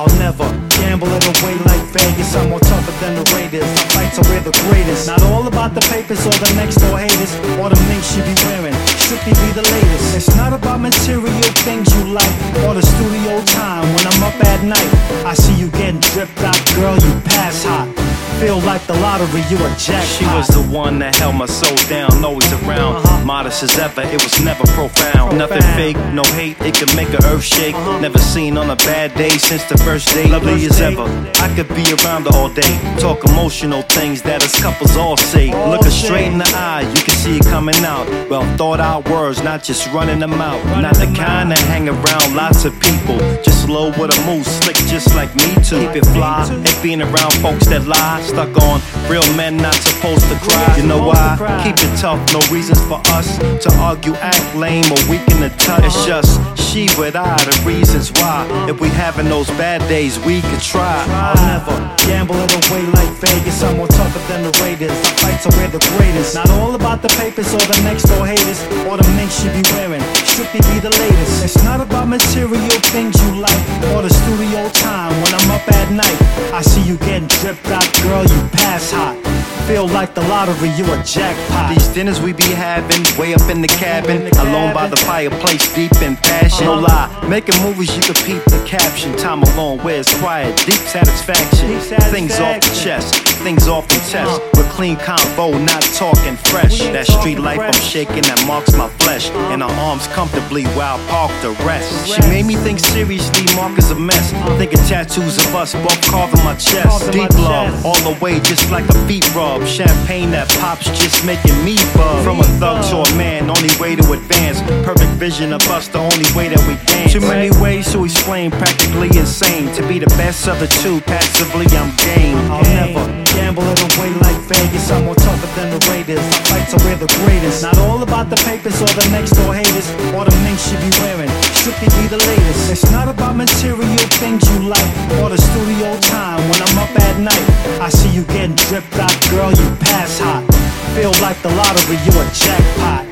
I'll never gamble it away like Vegas. I'm more tougher than the Raiders. I fight so the greatest. Not all about the papers or the next door haters or the minks you be wearing. Strictly be the latest. It's not about material things you like or the studio time. When I'm up at night, I see you getting dripped out, girl. You pass hot. Feel like the lottery, you a jackpot. She was the one that held my soul down, always around. Uh-huh. Modest as ever, it was never profound. Nothing fake, no hate, it could make a earth shake. Never seen on a bad day since the first day. Lovely Uh-huh. First as ever. I could be around her all day. Talk emotional things that us couples all say. All Look her straight in the eye, you can see it coming out. Well thought out words, not just running them out. Not the kind that hang around lots of people. Just slow with a move, slick just like me too. Keep it fly, ain't being around folks that lie. Stuck on real men not supposed to cry. You know why? Keep it tough, no reasons for us to argue, act lame or weak in the touch. It's just she with I, the reasons why. If we having those bad days, we could try. I'll never gamble away like Vegas. I'm more tougher than the Raiders. I fight so we're the greatest. Not all about the papers or the next door haters or the minks you be wearing. Strictly be the latest. It's not about material things you like or the studio time. When I'm up at night, I see you getting dripped out, girl. You pass. Feel like the lottery, you a jackpot. These dinners we be having, way up in the cabin, in the alone by the fireplace, deep in passion. Uh-huh. No lie, making movies you can peep the caption. Time alone where it's quiet, deep satisfaction. Things off the chest, things off the chest. Uh-huh. With clean combo, not talking fresh. That street life I'm shaking that marks my flesh. Uh-huh. In her arms comfortably while parked to rest. She made me think seriously, Mark is a mess. Thinking tattoos of us both carving my chest. Deep love, all the way just like a feet rub. Champagne that pops just making me buzz. From a thug to a man, only way to advance. Perfect vision of us, the only way that we dance. Too many ways to explain, practically insane. To be the best of the two, passively I'm game. I'll never gamble it away like Vegas. I'm more tougher than the Raiders. I fight so we're the greatest. Not all about the papers or the next door haters or the minks you be wearing. Strictly be the latest. It's not about material things you like or the studio like the lottery, you a jackpot.